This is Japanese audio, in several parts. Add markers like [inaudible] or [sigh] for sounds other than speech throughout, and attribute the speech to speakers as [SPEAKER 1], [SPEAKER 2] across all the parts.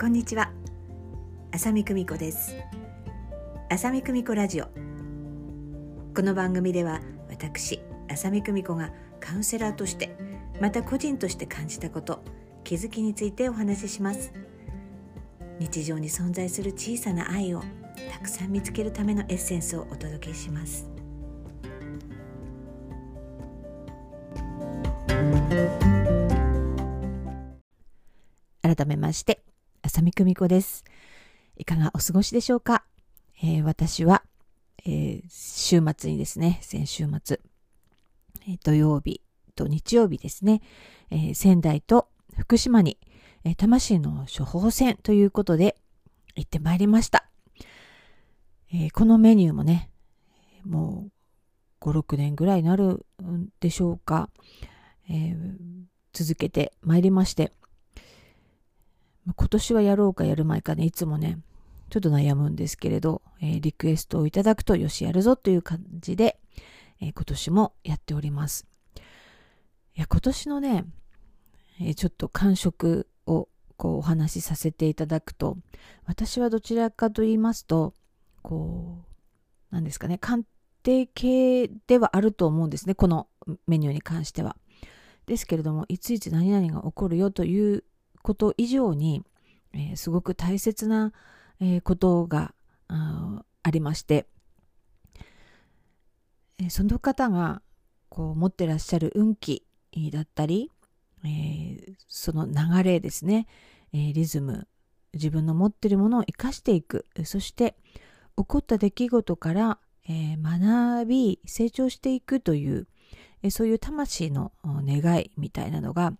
[SPEAKER 1] こんにちは。浅見久美子です。浅見久美子ラジオ。この番組では私浅見久美子がカウンセラーとしてまた個人として感じたこと気づきについてお話しします。日常に存在する小さな愛をたくさん見つけるためのエッセンスをお届けします。改めまして浅見久美子です。いかがお過ごしでしょうか、えー、私は、えー、週末にですね先週末、えー、土曜日と日曜日ですね、え仙台と福島に、え魂の処方箋ということで行ってまいりました、えこのメニューもねもう5、6年ぐらいになるんでしょうか、え続けてまいりまして、今年はやろうかやる前かね、いつもね、ちょっと悩むんですけれど、えー、リクエストをいただくとよしやるぞという感じで、えー、今年もやっております。いや、今年のね、え、ちょっと感触をこうお話しさせていただくと、私はどちらかと言いますと、こう、何ですかね、鑑定系ではあると思うんですね、このメニューに関しては。ですけれども、いついつ何々が起こるよということ以上に、えー、すごく大切な、えー、ことがありまして、え、その方がこう持ってらっしゃる運気だったり、えその流れですね、えリズム自分の持ってるものを生かしていく。そして起こった出来事から、え学び成長していくという、えそういう魂の願いみたいなのが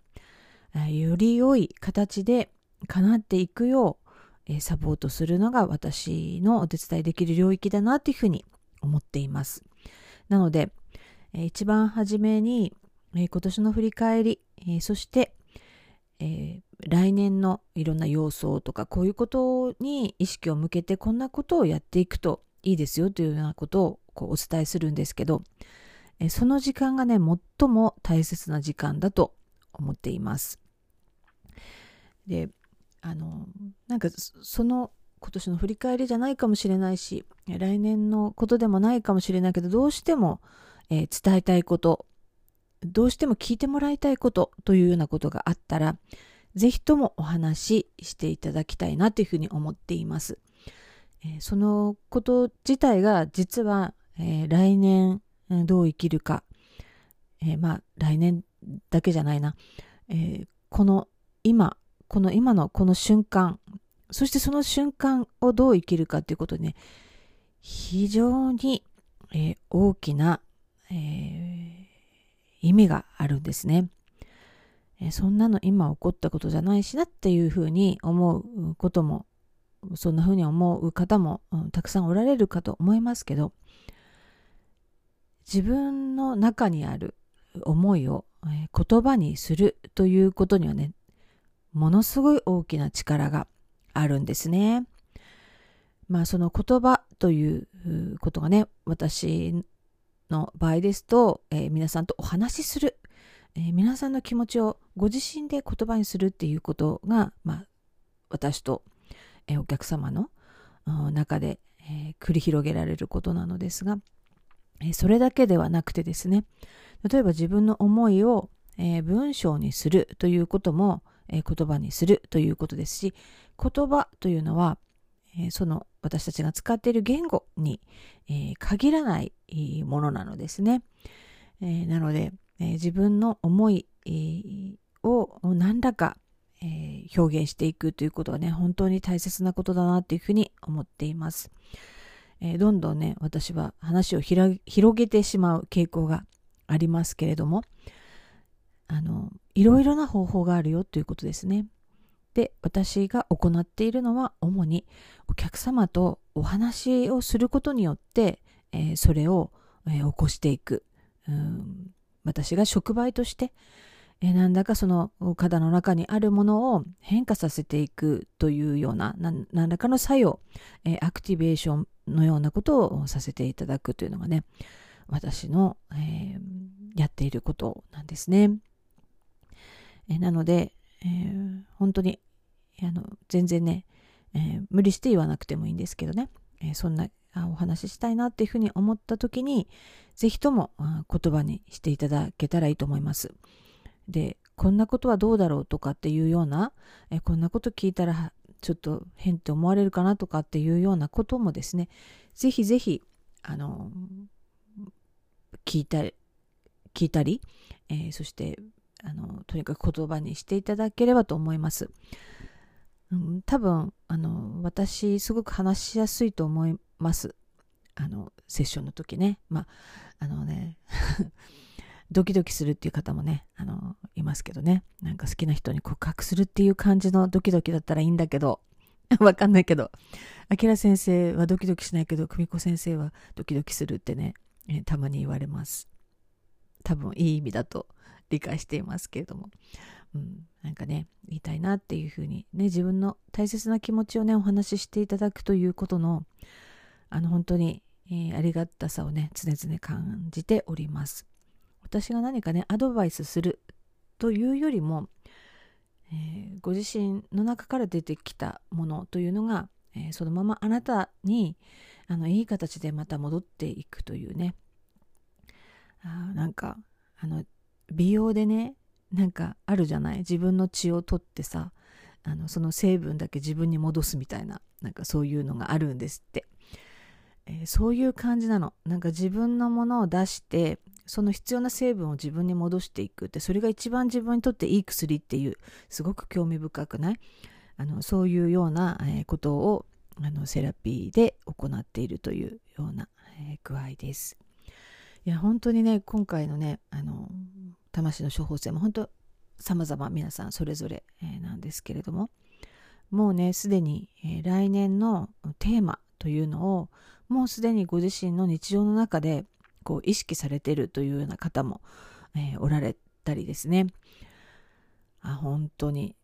[SPEAKER 1] より良い形で叶っていくようサポートするのが私のお手伝いできる領域だなというふうに思っています。なので、一番初めに今年の振り返り、そして、来年のいろんな要素とかこういうことに意識を向けてこんなことをやっていくといいですよというようなことをこうお伝えするんですけど、その時間がね最も大切な時間だと思っています。であのなんかその今年の振り返りじゃないかもしれないし来年のことでもないかもしれないけどどうしても、えー、伝えたいことどうしても聞いてもらいたいことというようなことがあったらぜひともお話ししていただきたいなというふうに思っています。えー、そのこと自体が実は、えー、来年どう生きるか、え、まあ来年だけじゃないな、えー、この今、この今のこの瞬間、そしてその瞬間をどう生きるかということでね、非常に、えー、大きな、えー、意味があるんですね、えー、そんなの今起こったことじゃないしなっていうふうに思うことも、そんなふうに思う方も、うん、たくさんおられるかと思いますけど、自分の中にある思いを言葉にするということにはね、ものすごい大きな力があるんですね。まあその言葉ということがね、私の場合ですと、えー、皆さんとお話しする、えー、皆さんの気持ちをご自身で言葉にするっていうことが、まあ私と、えー、お客様の中で、え繰り広げられることなのですが、それだけではなくてですね、例えば自分の思いを、文章にするということも、言葉にするということですし、言葉というのは、その私たちが使っている言語に、限らないものなのですね。なので、自分の思い、を何らか、表現していくということはね、本当に大切なことだなというふうに思っています。えどんどんね、私は話を広げてしまう傾向がありますけれども、あの、いろいろな方法があるよということですね。で、私が行っているのは、主にお客様とお話をすることによって、えー、それを、えー、起こしていく。うん私が触媒として、え、なんだかその肌の中にあるものを変化させていくというような何らかの作用、えアクティベーションのようなことをさせていただくというのがね、私の、えー、やっていることなんですね。えなので、えー、本当に、あの全然ね、えー、無理して言わなくてもいいんですけどね、え、そんなお話ししたいなっていうふうに思った時にぜひとも言葉にしていただけたらいいと思います。でこんなことはどうだろうとかっていうような、えこんなこと聞いたらちょっと変って思われるかなとかっていうようなこともですねぜひぜひあの聞いた聞いたり、えー、そしてあのとにかく言葉にしていただければと思います。うん、多分あの私すごく話しやすいと思いますあのセッションの時ねまああのねドキドキするっていう方もねあのいますけどね。なんか好きな人に告白するっていう感じのドキドキだったらいいんだけど [laughs] わかんないけど。あきら先生はドキドキしないけど久美子先生はドキドキするってね、えー、たまに言われます。多分いい意味だと理解していますけれども。うん、なんかね言いたいなっていうふうにね自分の大切な気持ちをねお話ししていただくということのあの本当に、えー、ありがたさをね常々感じております。私が何かねアドバイスするというよりも、えー、ご自身の中から出てきたものというのが、えー、そのままあなたにあのいい形でまた戻っていくというね。あなんかあの美容でねなんかあるじゃない？自分の血を取ってさあのその成分だけ自分に戻すみたいななんかそういうのがあるんですって、えー、そういう感じなの。なんか自分のものを出してその必要な成分を自分に戻していくってそれが一番自分にとっていい薬っていうすごく興味深くない？あのそういうような、ことをあのセラピーで行っているというような、具合です。いや本当にね今回のねあの魂の処方箋も本当様々皆さんそれぞれ、えなんですけれどももうねすでに、え来年のテーマというのをもうすでにご自身の日常の中でこう意識されてるというような方も、えー、おられたりですね。あ本当に。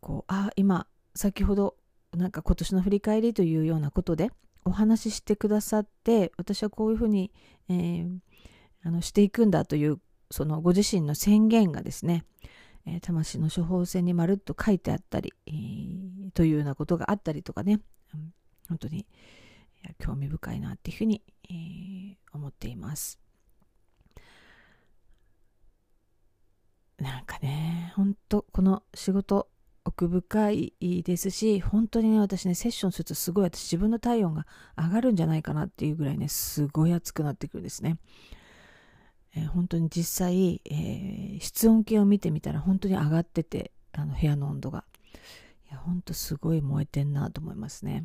[SPEAKER 1] こうあ今先ほどなんか今年の振り返りというようなことでお話ししてくださって私はこういうふうに、えー、あのしていくんだというそのご自身の宣言がですね、え、魂の処方箋にまるっと書いてあったり、えー、というようなことがあったりとかね、本当に興味深いなっていうふうに、えー、思っています。なんかね、本当この仕事奥深いですし、本当にね、私ね、セッションするとすごい私自分の体温が上がるんじゃないかなっていうぐらいね、すごい熱くなってくるんですね。えー、本当に実際、えー、室温計を見てみたら本当に上がってて、あの部屋の温度が。いや、本当すごい燃えてんなと思いますね。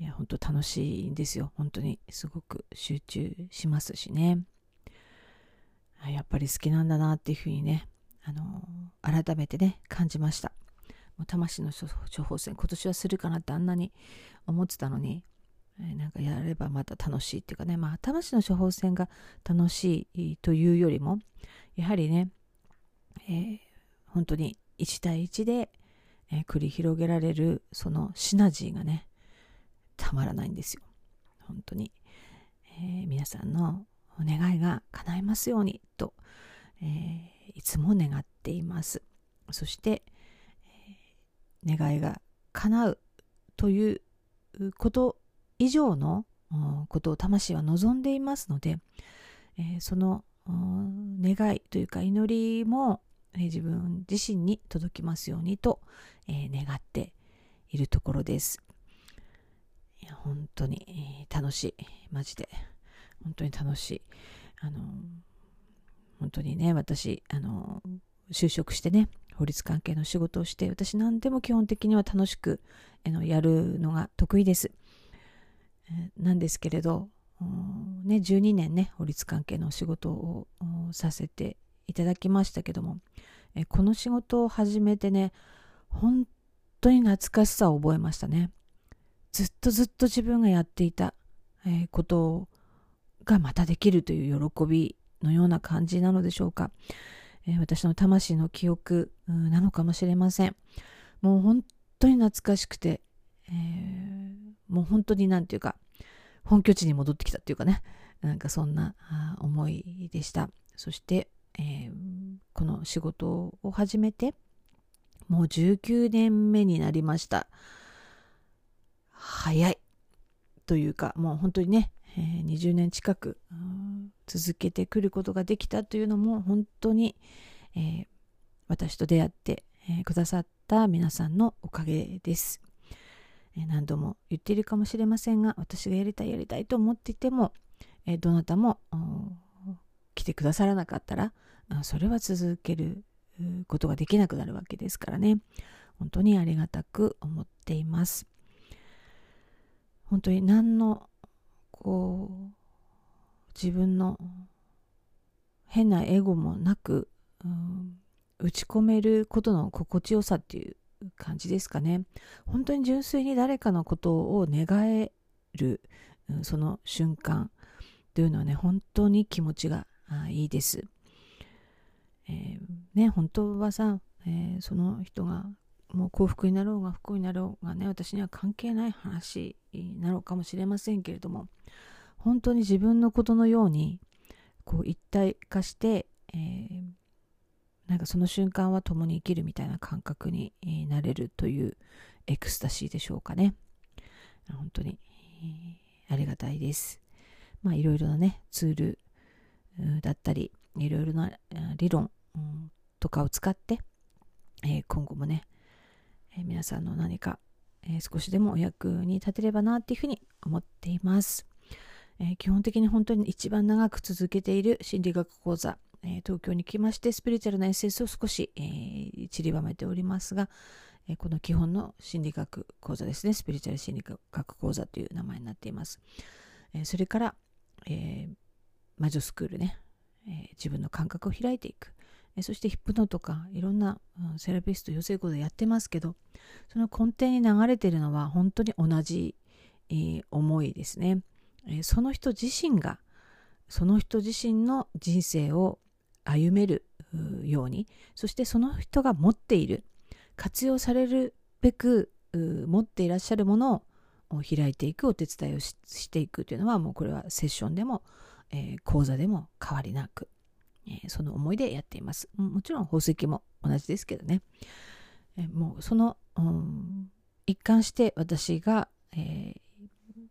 [SPEAKER 1] いや、本当楽しいんですよ。本当にすごく集中しますしね。やっぱり好きなんだなっていうふうにね、あの、改めてね、感じました。もう魂の処方箋、今年はするかなってあんなに思ってたのに、なんかやればまた楽しいっていうかね、まあ、魂の処方箋が楽しいというよりも、やはりね、えー、本当に1対1で、えー、繰り広げられるそのシナジーがね、たまらないんですよ。本当に。えー、皆さんのお願いが叶いますようにと、えー、いつも願っています。そして、えー、願いが叶うということ以上のことを魂は望んでいますので、えその願いというか祈りも、え自分自身に届きますようにと、え願っているところです。本当に、楽しい。マジで。本当に楽しい。あの本当にね私あの就職してね法律関係の仕事をして私何でも基本的には楽しくあのやるのが得意です。なんですけれど、ね、12年ね法律関係の仕事をさせていただきましたけどもこの仕事を始めてね本当に懐かしさを覚えましたね。ずっとずっと自分がやっていたことがまたできるという喜びのような感じなのでしょうか私の魂の記憶なのかもしれませんもう本当に懐かしくて、えーもう本当になんていうか、本拠地に戻ってきたっていうかね、なんかそんな思いでした。そして、えー、この仕事を始めて、もう19年目になりました。早い。というか、もう本当にね、え、20年近く続けてくることができたというのも本当に、えー、私と出会って、え、くださった皆さんのおかげです。え何度も言っているかもしれませんが、私がやりたいやりたいと思っていても、えどなたも来てくださらなかったら、それは続けることができなくなるわけですからね。本当にありがたく思っています。本当に何のこう自分の変なエゴもなく、うん、打ち込めることの心地よさっていう感じですかね。本当に純粋に誰かのことを願える、その瞬間というのはね、本当に気持ちがいいです。えー、ね、本当はさ、えー、その人がもう幸福になろうが不幸になろうがね私には関係ない話なろうかもしれませんけれども本当に自分のことのようにこう一体化して、えー、なんかその瞬間は共に生きるみたいな感覚になれるというエクスタシーでしょうかね。本当に、えー、ありがたいです。まあいろいろなねツールだったりいろいろな理論、とかを使って、えー、今後もねえー、皆さんの何か、えー、少しでもお役に立てればなっていうふうに思っています。え基本的に本当に一番長く続けている心理学講座、え東京に来ましてスピリチュアルなエッセンスを少し、え散りばめておりますが、えこの基本の心理学講座ですね、スピリチュアル心理学講座という名前になっています。えそれから、え魔女スクールね、え自分の感覚を開いていく。そしてヒップノとかいろんな、セラピスト養成講座やってますけどその根底に流れてるのは本当に同じ、えー、思いですね、えー、その人自身がその人自身の人生を歩めるようにそしてその人が持っている活用されるべく持っていらっしゃるものを開いていくお手伝いをしていくというのはもうこれはセッションでも、えー、講座でも変わりなく。え、その思いでやっています。もちろん宝石も同じですけどね。もうその、うん、一貫して私が、え、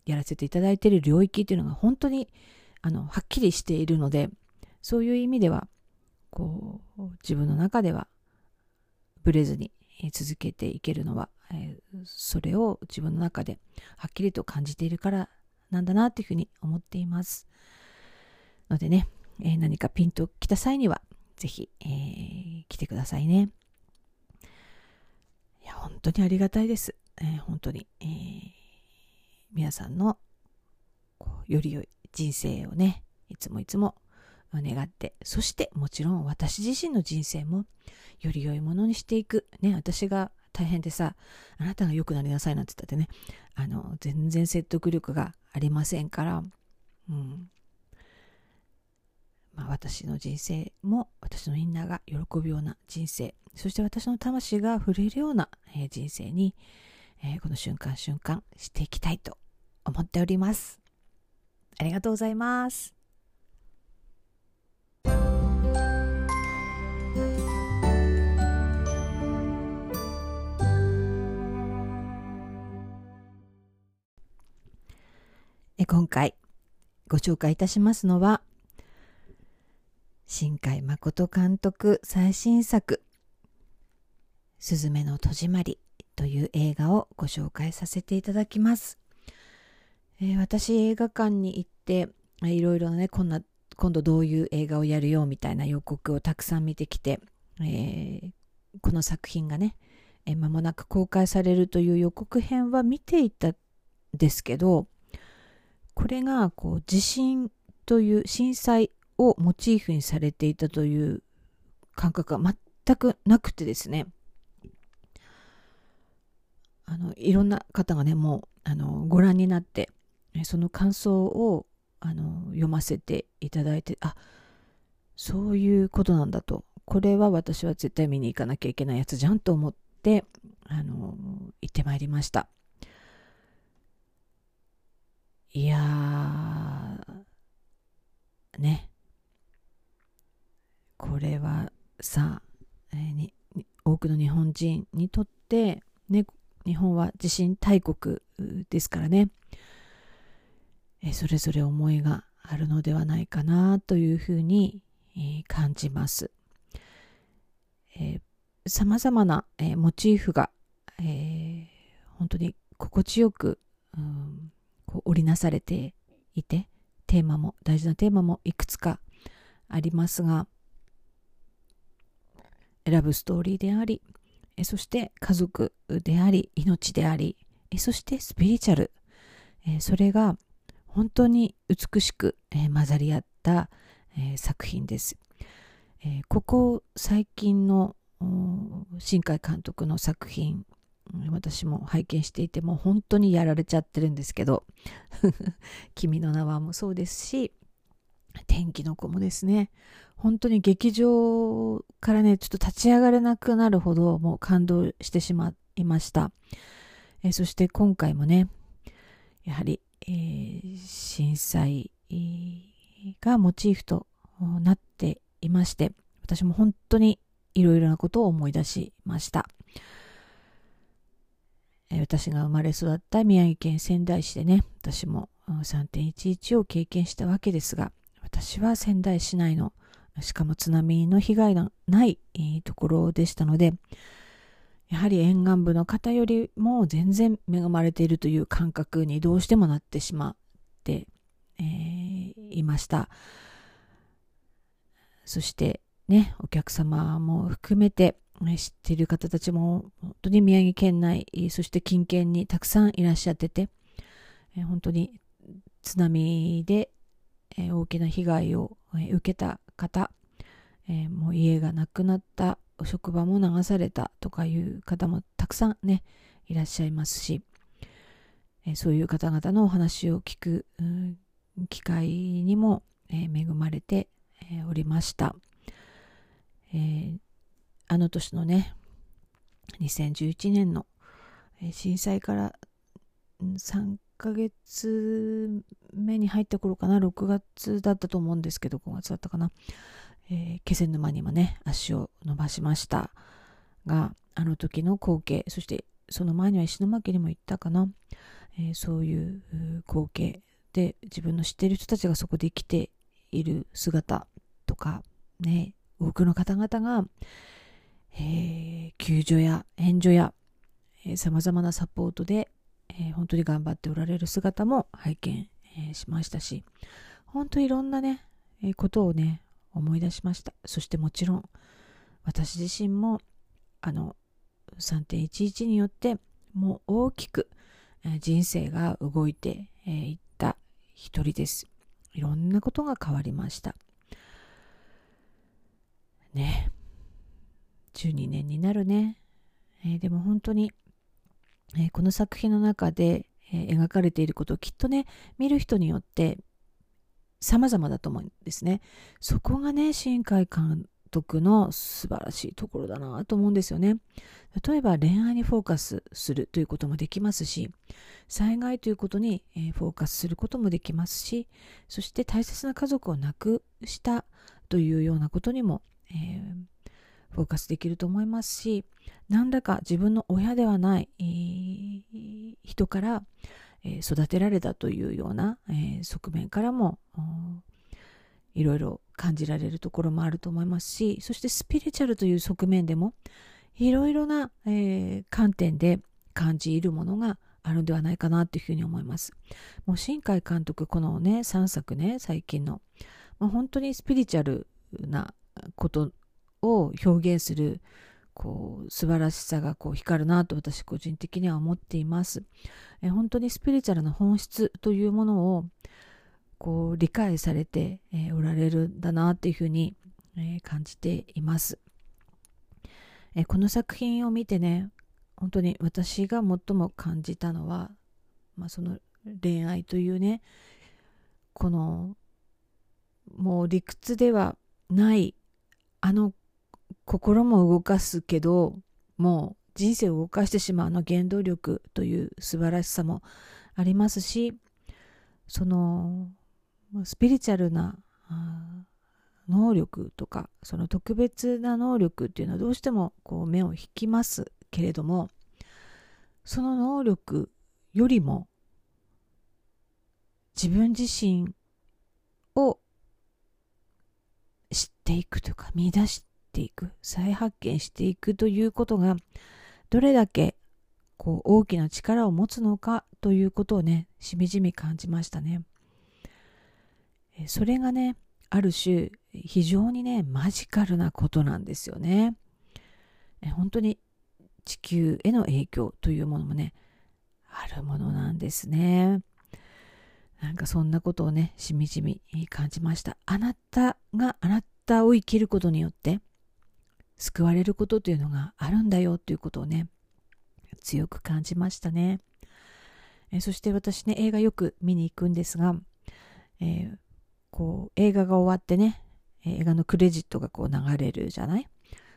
[SPEAKER 1] やらせていただいている領域というのが本当にあのはっきりしているのでそういう意味ではこう自分の中ではブレずに続けていけるのは、え、それを自分の中ではっきりと感じているからなんだなというふうに思っています。のでね、えー、何かピンと来た際には、ぜひ、えー、来てくださいね。いや、本当にありがたいです。えー、本当に、えー、皆さんのより良い人生をね、いつもいつも願って、そしてもちろん私自身の人生もより良いものにしていく。ね、私が大変でさ、あなたが良くなりなさいなんて言ったってね、あの、全然説得力がありませんから、うん、まあ、私の人生も私のみんなが喜ぶような人生。そして私の魂が触れるような、えー、人生に、えー、この瞬間瞬間していきたいと思っております。ありがとうございます。今回ご紹介いたしますのは新海誠監督最新作「すずめの戸締まり」という映画をご紹介させていただきます。えー、私映画館に行っていろいろねこんな今度どういう映画をやるよみたいな予告をたくさん見てきて、えー、この作品がね、えー、間もなく公開されるという予告編は見ていたんですけどこれがこう地震という震災をモチーフにされていたという感覚が全くなくてですね。あのいろんな方がねもうあのご覧になってその感想をあの読ませていただいてあそういうことなんだと。これは私は絶対見に行かなきゃいけないやつじゃんと思ってあの行ってまいりました。いやね。これはさ、えー、に多くの日本人にとって、ね、日本は地震大国ですからね、えそれぞれ思いがあるのではないかなというふうに、え感じます。さまざまな、えモチーフが、えー、本当に心地よく、うん、こう織りなされていてテーマも大事なテーマもいくつかありますがラブストーリーでありそして家族であり命でありそしてスピリチュアル。それが本当に美しく、混ざり合った、作品です、ここ最近の新海監督の作品私も拝見していても本当にやられちゃってるんですけど「[laughs] 君の名は」もそうですし「天気の子」もですね本当に劇場からねちょっと立ち上がれなくなるほどもう感動してしまいましたえそして今回もねやはりえー、震災がモチーフとなっていまして、私も本当にいろいろなことを思い出しました。え、私が生まれ育った宮城県仙台市でね、私も3.11を経験したわけですが、私は仙台市内の、しかも津波の被害のない、えー、ところでしたので、やはり沿岸部の方よりも全然恵まれているという感覚にどうしてもなってしまって、えー、いました。そしてね、お客様も含めて、知っている方たちも本当に宮城県内、そして近県にたくさんいらっしゃってて、本当に津波で、大きな被害を、受けた方、もう家がなくなった職場も流されたとかいう方もたくさんねいらっしゃいますし、そういう方々のお話を聞く、機会にも、恵まれて、おりました、あの年のね2011年の、震災から3 1ヶ月目に入った頃かな6月だったと思うんですけど5月だったかな。えー、気仙沼にもね足を伸ばしました。があの時の光景。そしてその前には石巻にも行ったかな、えー、そういう光景。で自分の知っている人たちがそこで生きている姿とかね多くの方々が、えー、救助や援助やさまざまなサポートで、えー、本当に頑張っておられる姿も拝見、えー、しましたし本当いろんなね、えことをね思い出しました。そしてもちろん私自身もあの3.11によってもう大きく人生が動いていった一人です。いろんなことが変わりました。ね。12年になるね、えー、でも本当に、え、この作品の中で、え、描かれていることをきっとね見る人によって様々だと思うんですね。そこがね、新海監督の素晴らしいところだなと思うんですよね。例えば恋愛にフォーカスするということもできますし、災害ということに、えフォーカスすることもできますし、そして大切な家族を亡くしたというようなことにも、えー、フォーカスできると思いますし、何らか自分の親ではない、人から、育てられたというような、側面からもいろいろ感じられるところもあると思いますしそしてスピリチュアルという側面でもいろいろな、観点で感じるものがあるんではないかなというふうに思います。もう新海監督このね3作ね最近の、まあ、本当にスピリチュアルなことを表現するこう素晴らしさがこう光るなと私個人的には思っています。え本当にスピリチュアルな本質というものをこう理解されて、えおられるんだなっていうふうに、え感じています、えこの作品を見てね本当に私が最も感じたのは、まあ、その恋愛というねこのもう理屈ではないあの心も動かすけどもう人生を動かしてしまうの原動力という素晴らしさもありますしそのスピリチュアルな能力とかその特別な能力っていうのはどうしてもこう目を引きますけれどもその能力よりも自分自身を知っていくというか見出していく再発見していくということがどれだけこう大きな力を持つのかということをねしみじみ感じましたね。それがねある種非常にねマジカルなことなんですよね。本当に地球への影響というものもねあるものなんですね。なんかそんなことをねしみじみ感じました。あなたがあなたを生きることによって救われることというのがあるんだよということをね強く感じましたね。えそして私ね映画よく見に行くんですが、えー、こう映画が終わってね映画のクレジットがこう流れるじゃない？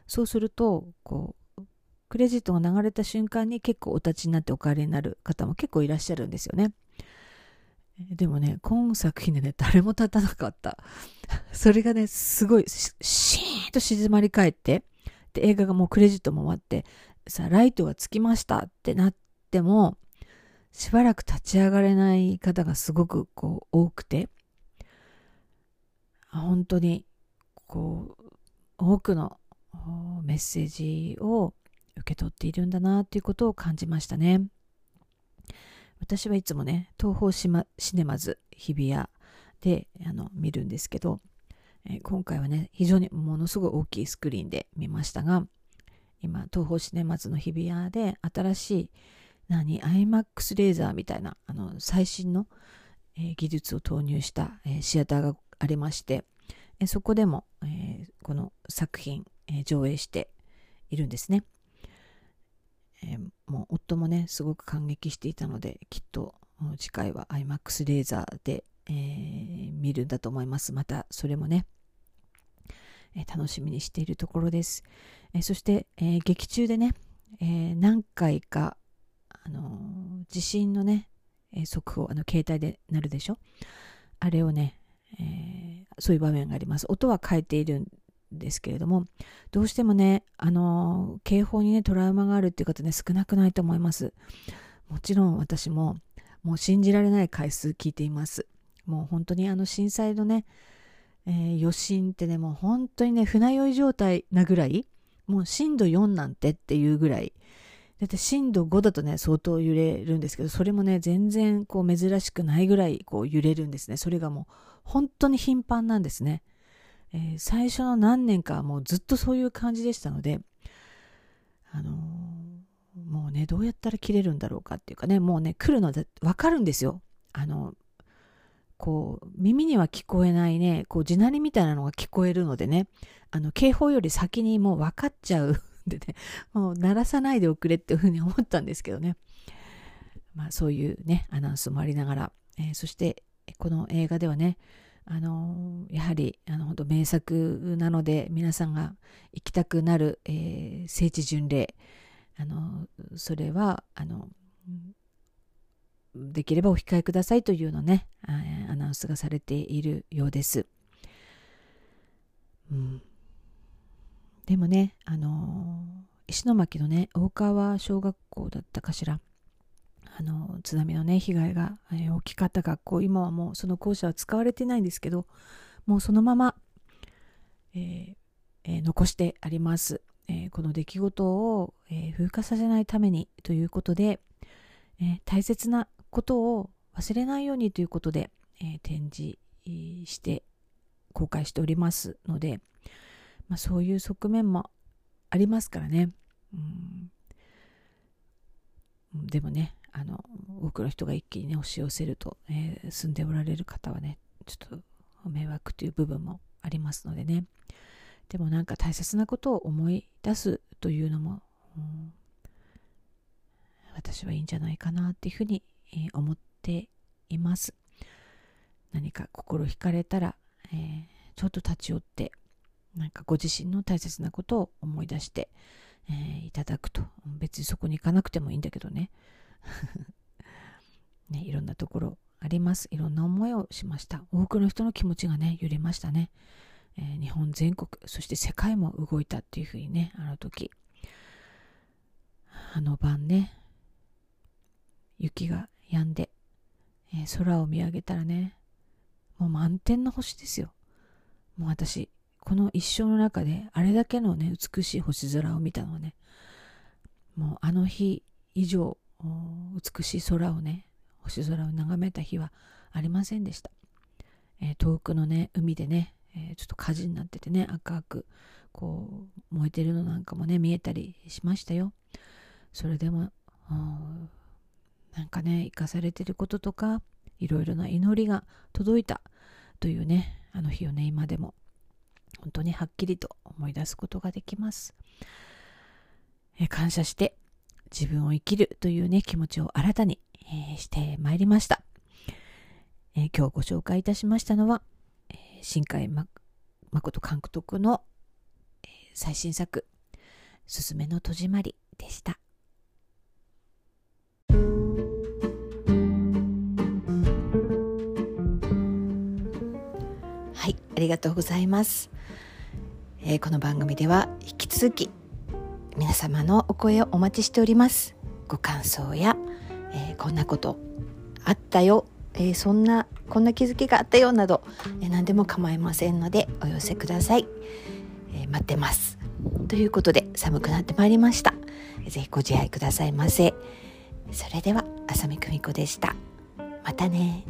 [SPEAKER 1] そうするとこうクレジットが流れた瞬間に結構お立ちになってお帰りになる方も結構いらっしゃるんですよね。でもね、今作品でね、誰も立たなかった。[laughs] それがね、すごい、シーンと静まり返って、で、映画がもうクレジットも終わって、さ、ライトがつきましたってなっても、しばらく立ち上がれない方がすごくこう多くて、本当にこう多くのメッセージを受け取っているんだなっていうことを感じましたね。私はいつもね、東宝シマシネマズ日比谷であの見るんですけど、えー、今回はね、非常にものすごい大きいスクリーンで見ましたが、今、東宝シネマズの日比谷で新しい、何、IMAX レーザーみたいな、あの、最新の、えー、技術を投入した、えー、シアターがありまして、えそこでも、えこの作品、え上映しているんですね。えもう夫もねすごく感激していたのできっと次回は iMAX レーザーで、えー、見るんだと思います。またそれもね、えー、楽しみにしているところです、え、そして、え劇中でね、え何回か、あの地震のね、え速報あの携帯で鳴るでしょ？あれをね、えそういう場面があります。音は変えているんですけれども、どうしてもね、あの、警報にね、トラウマがあるっていう方ね、少なくないと思います。もちろん私も、もう信じられない回数聞いています。もう本当にあの震災のね、えー、余震ってね、もう本当にね、船酔い状態なぐらい、もう震度4なんてっていうぐらい、だって震度5だとね、相当揺れるんですけど、それもね、全然こう珍しくないぐらいこう揺れるんですね。それがもう本当に頻繁なんですね。えー、最初の何年かはもうずっとそういう感じでしたので、あのー、もうね、どうやったら切れるんだろうかっていうかね、もうね、来るのでわかるんですよ。あの、こう、耳には聞こえないね、こう、地鳴りみたいなのが聞こえるのでね、あの、警報より先にもう分かっちゃうんでね、[laughs] もう鳴らさないでおくれっていうふうに思ったんですけどね。まあ、そういうね、アナウンスもありながら、えー、そして、この映画ではね、あのやはりあの本当名作なので皆さんが行きたくなる、えー、聖地巡礼あのそれはあのできればお控えくださいというのねアナウンスがされているようです。うん、でもねあの石巻のね大川小学校だったかしらあの津波のね被害が、え、大きかった学校今はもうその校舎は使われてないんですけどもうそのまま、えーえー、残してあります、えこの出来事を、え風化させないためにということで、え大切なことを忘れないようにということで、え展示して公開しておりますので、まあ、そういう側面もありますからね、うん、でもねあの多くの人が一気にね押し寄せると、えー、住んでおられる方はねちょっと迷惑という部分もありますのでね。でもなんか大切なことを思い出すというのも、うん、私はいいんじゃないかなっていうふうに、えー、思っています。何か心惹かれたら、えー、ちょっと立ち寄ってなんかご自身の大切なことを思い出して、えー、いただくと。別にそこに行かなくてもいいんだけどね。[laughs] ね、いろんなところあります。いろんな思いをしました。多くの人の気持ちがね、揺れましたね。えー、日本全国そして世界も動いたっていうふうにねあの時あの晩ね雪が止んで、えー、空を見上げたらねもう満天の星ですよもう私この一生の中であれだけのね美しい星空を見たのはねもうあの日以上美しい空をね星空を眺めた日はありませんでした、えー、遠くのね海でね、えー、ちょっと火事になっててね赤くこう燃えてるのなんかもね見えたりしましたよそれでもなんかね生かされてることとかいろいろな祈りが届いたというねあの日をね今でも本当にはっきりと思い出すことができます。え感謝して自分を生きるというね気持ちを新たに、えー、してまいりました、えー、今日ご紹介いたしましたのは、えー、新海誠監督の、え最新作「すずめの戸締まり」でした。はい、ありがとうございます。えー、この番組では引き続き皆様のお声をお待ちしております。ご感想や、えー、こんなことあったよ、えー、そんなこんな気づきがあったよなど、え何でも構いませんのでお寄せください、え待ってます。ということで寒くなってまいりました。ぜひご自愛くださいませ。それでは浅見久美子でした。またね。